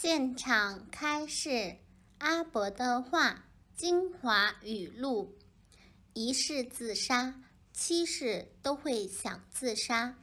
现场开示阿伯的话精华语录：一是自杀，七世都会想自杀。